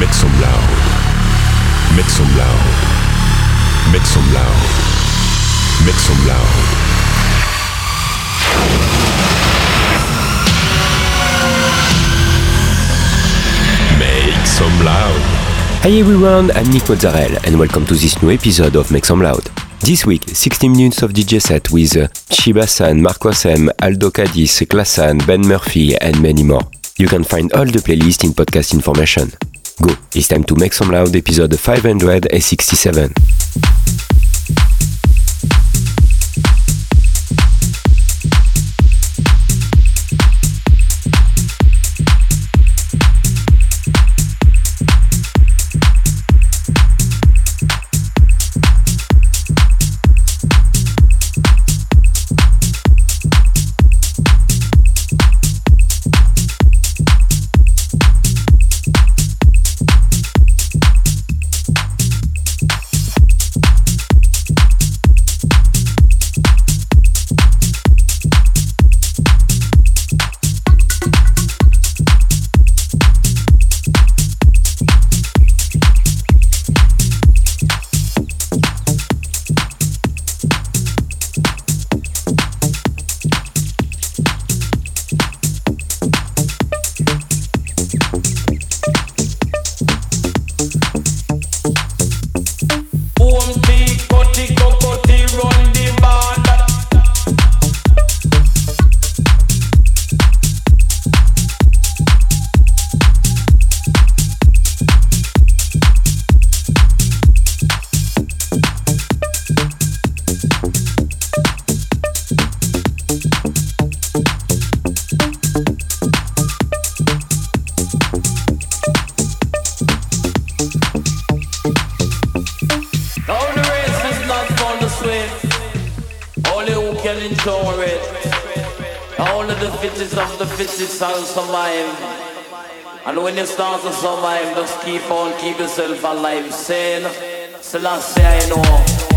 Make some loud. Make some loud. Make some loud. Make some loud. Make some loud. Hi everyone, I'm Nick Mozzarella and welcome to this new episode of Make Some Loud. This week, 60 minutes of DJ set with uh, Shiba San, Mark Wassem, Aldo Cadiz, Klassan, Ben Murphy, and many more. You can find all the playlist in podcast information. Go, it's time to make some loud episode 567. And when you start to survive, just keep on, keep yourself alive. Saying, Selassie, I know.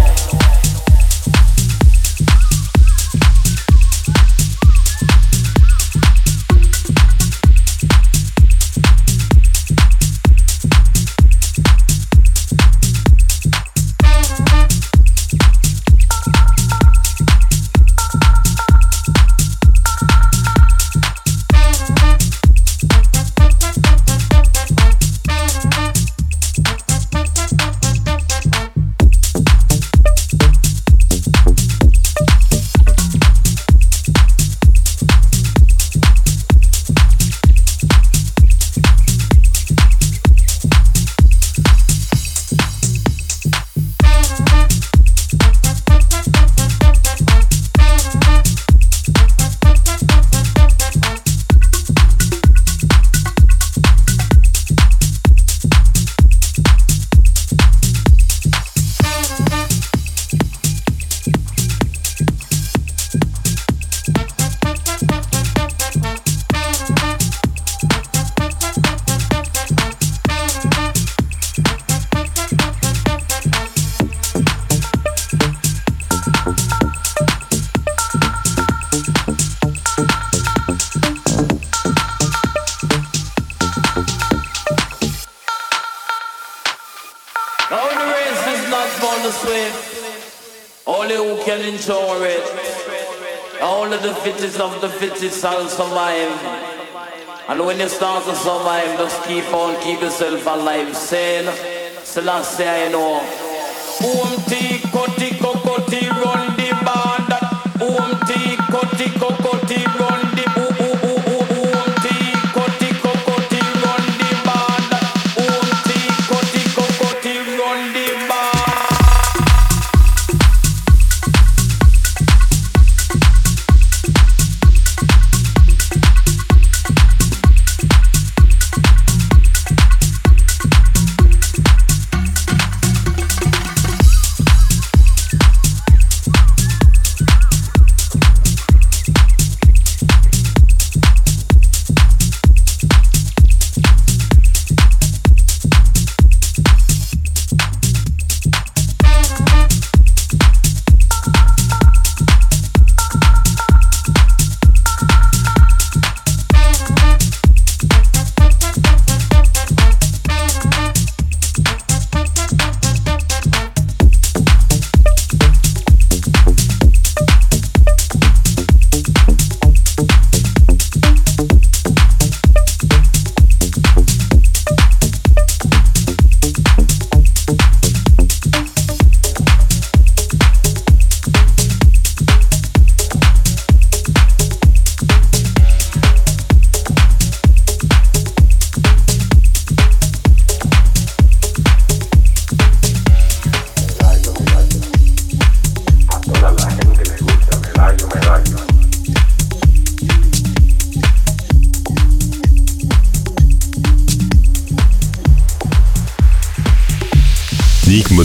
Shall survive. And when you start to survive, just keep on, keep yourself alive. Saying, Selassie, I know. Boom, tea, koti, kokoti, run the band. Boom, tea, koti, kokoti,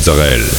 Israël.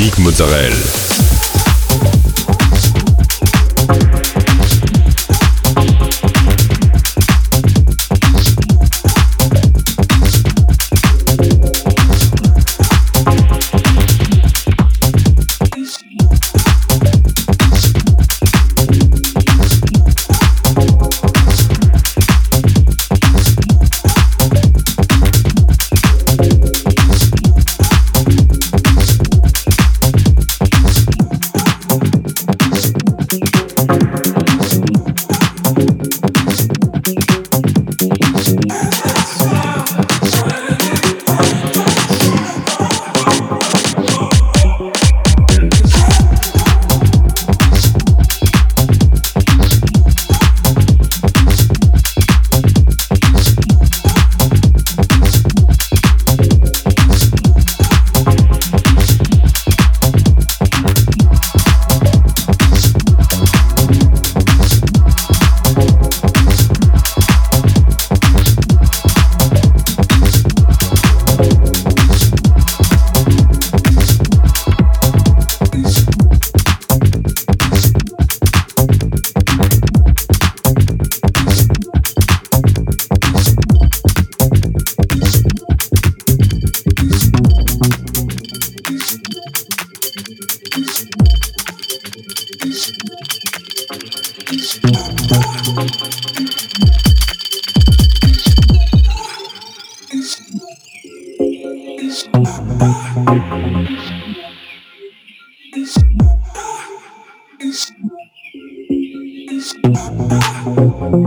Musique Mozzarella.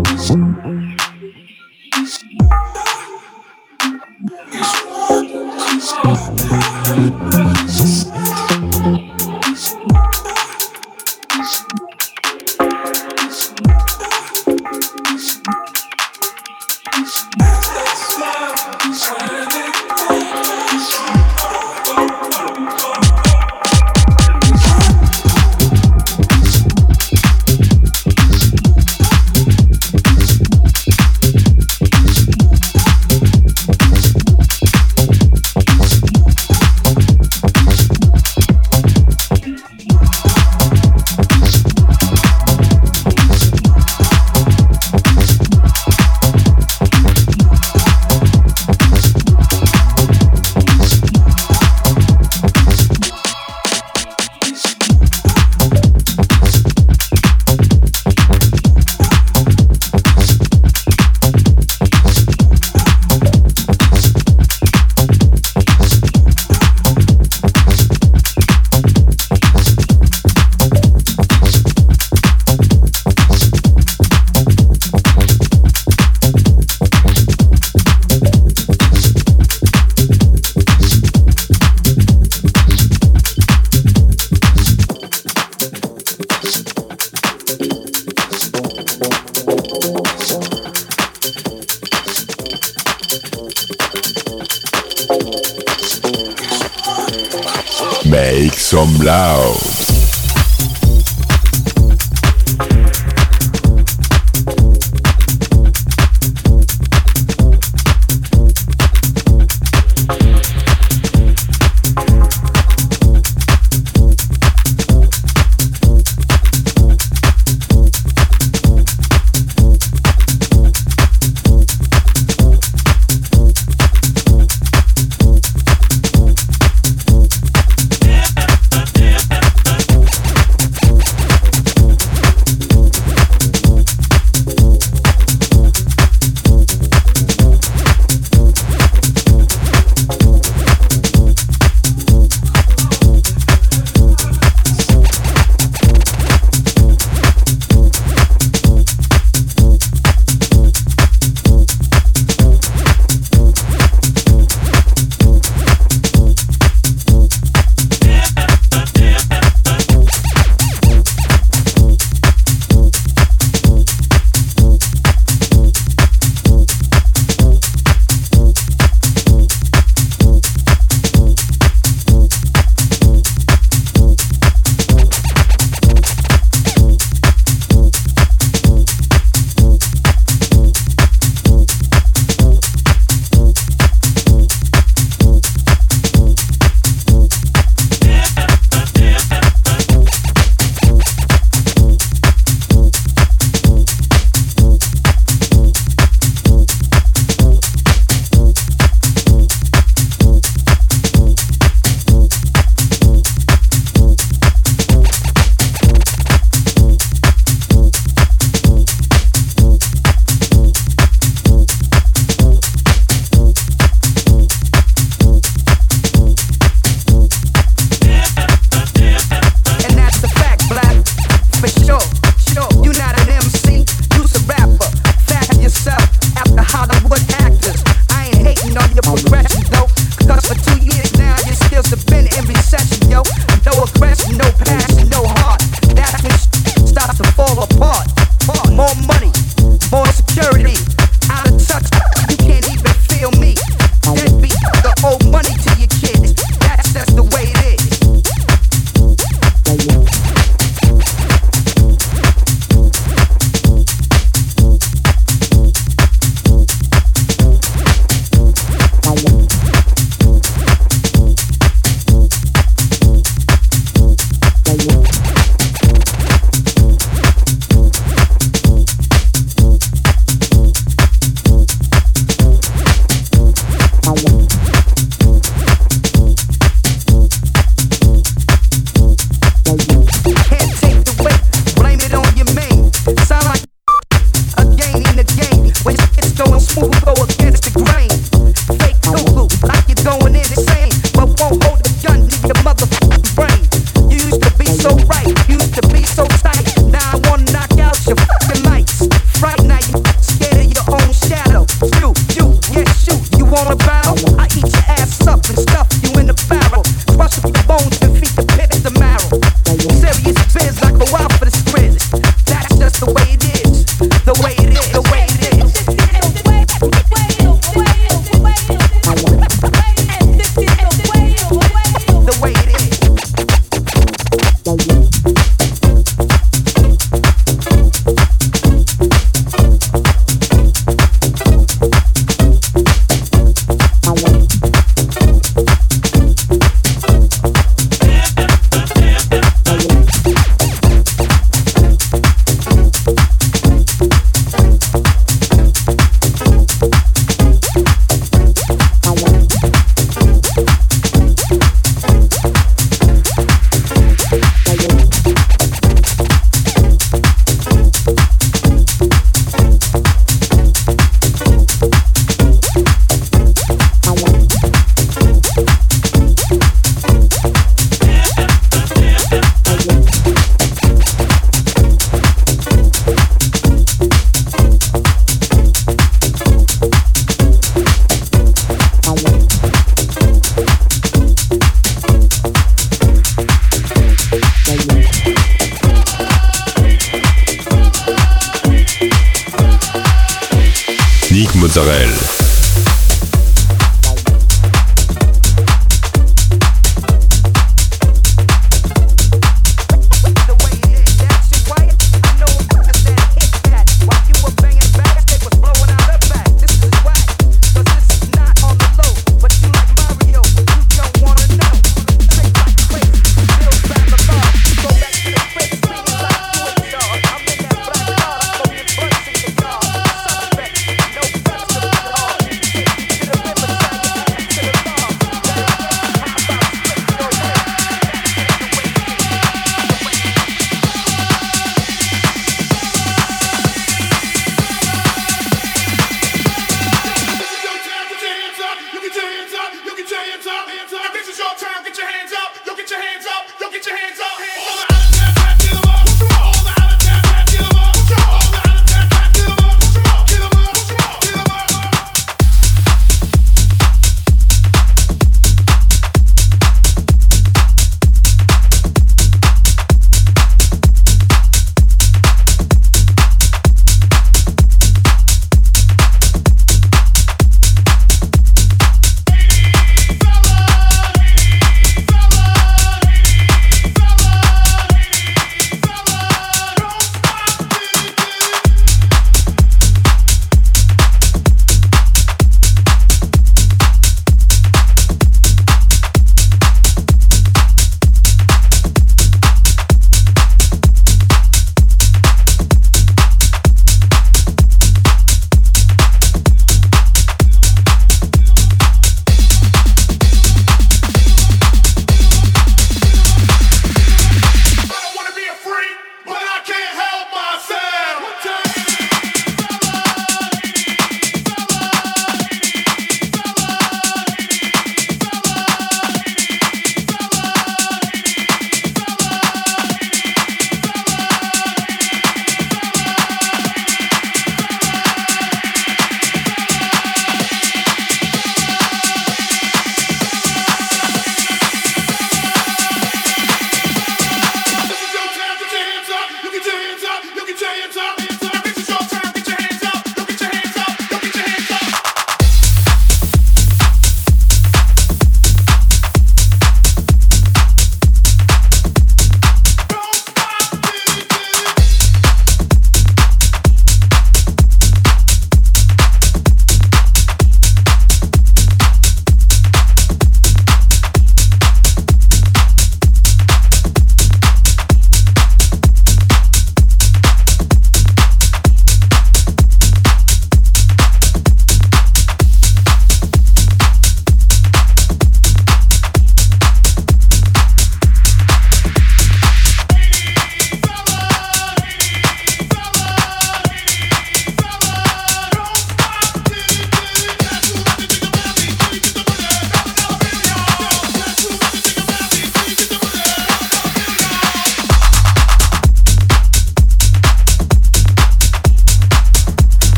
Emotion.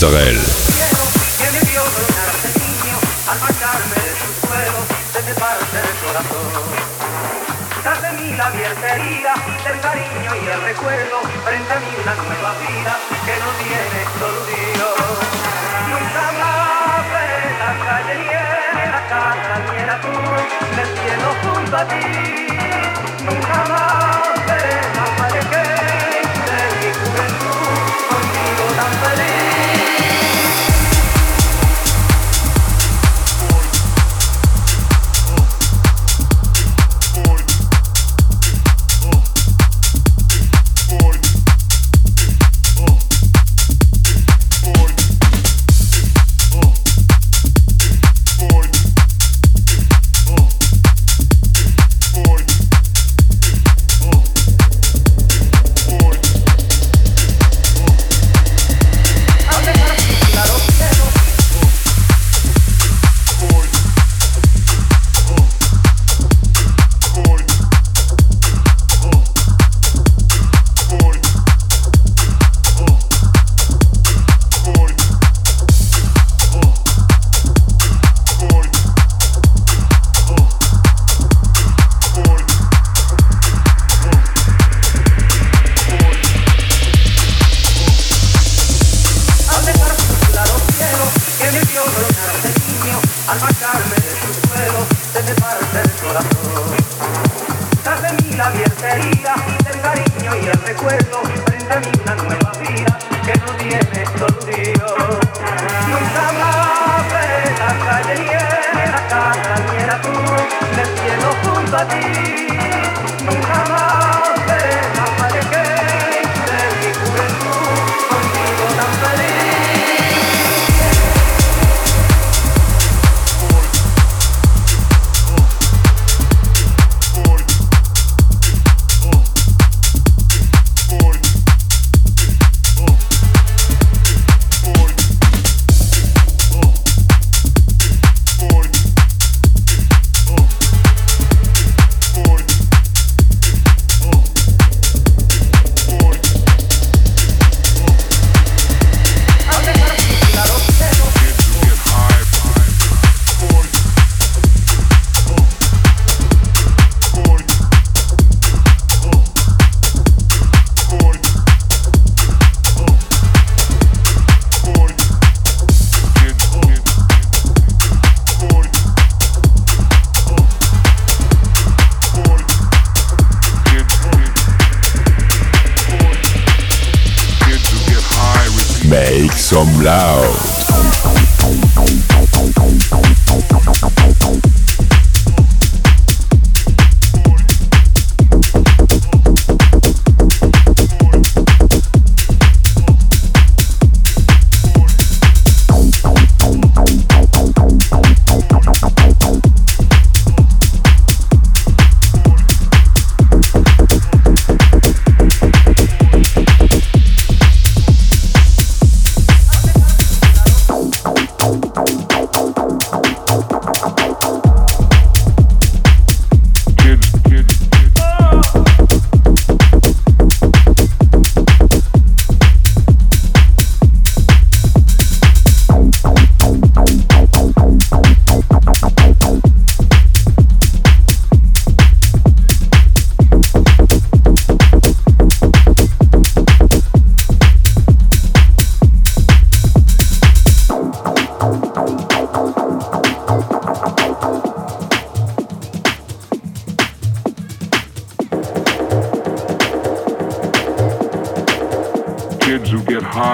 Mozzarella.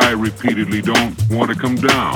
I repeatedly don't want to come down.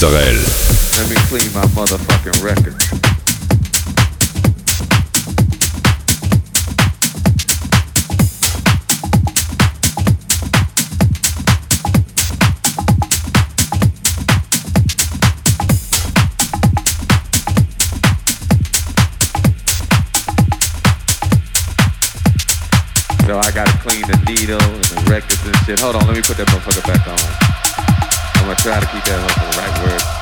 Mozzarella. Try to keep that motherfucker right word.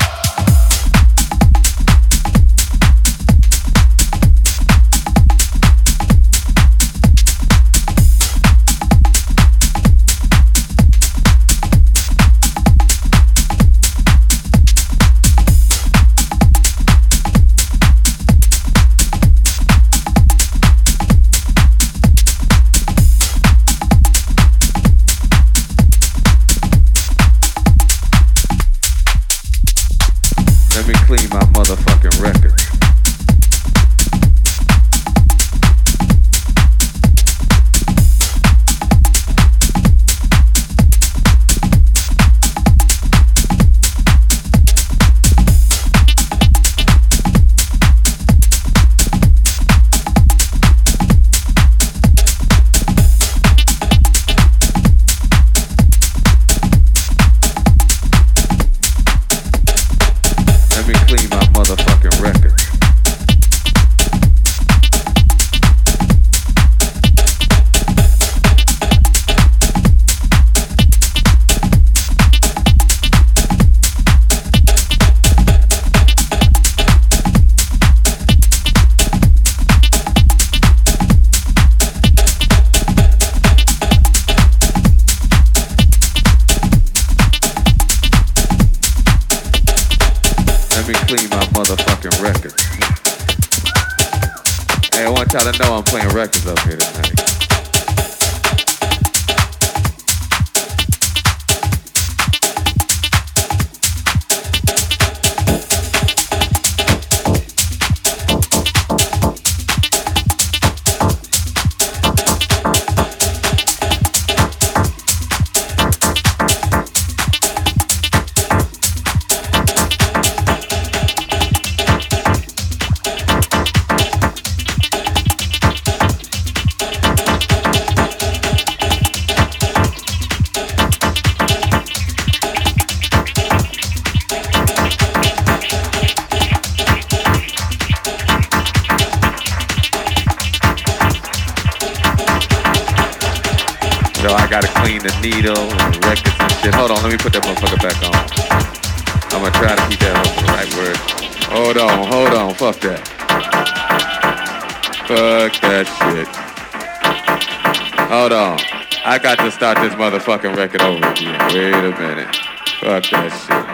Start this motherfucking record over again. Wait a minute. Fuck that shit.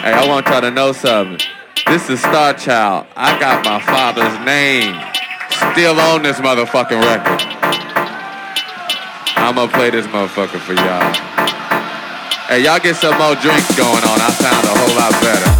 Hey, I want y'all to know something. This is Star Child. I got my father's name still on this motherfucking record. I'm gonna play this motherfucker for y'all. Hey, y'all get some more drinks going on. I sound a whole lot better.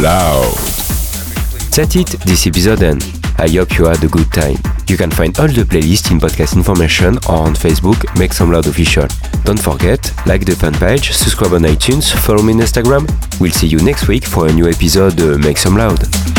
Loud. That's it, this episode end. I hope you had a good time. You can find all the playlists in podcast information or on Facebook, Make Some Loud Official. Don't forget, like the fan page, subscribe on iTunes, follow me on Instagram. We'll see you next week for a new episode Make Some Loud.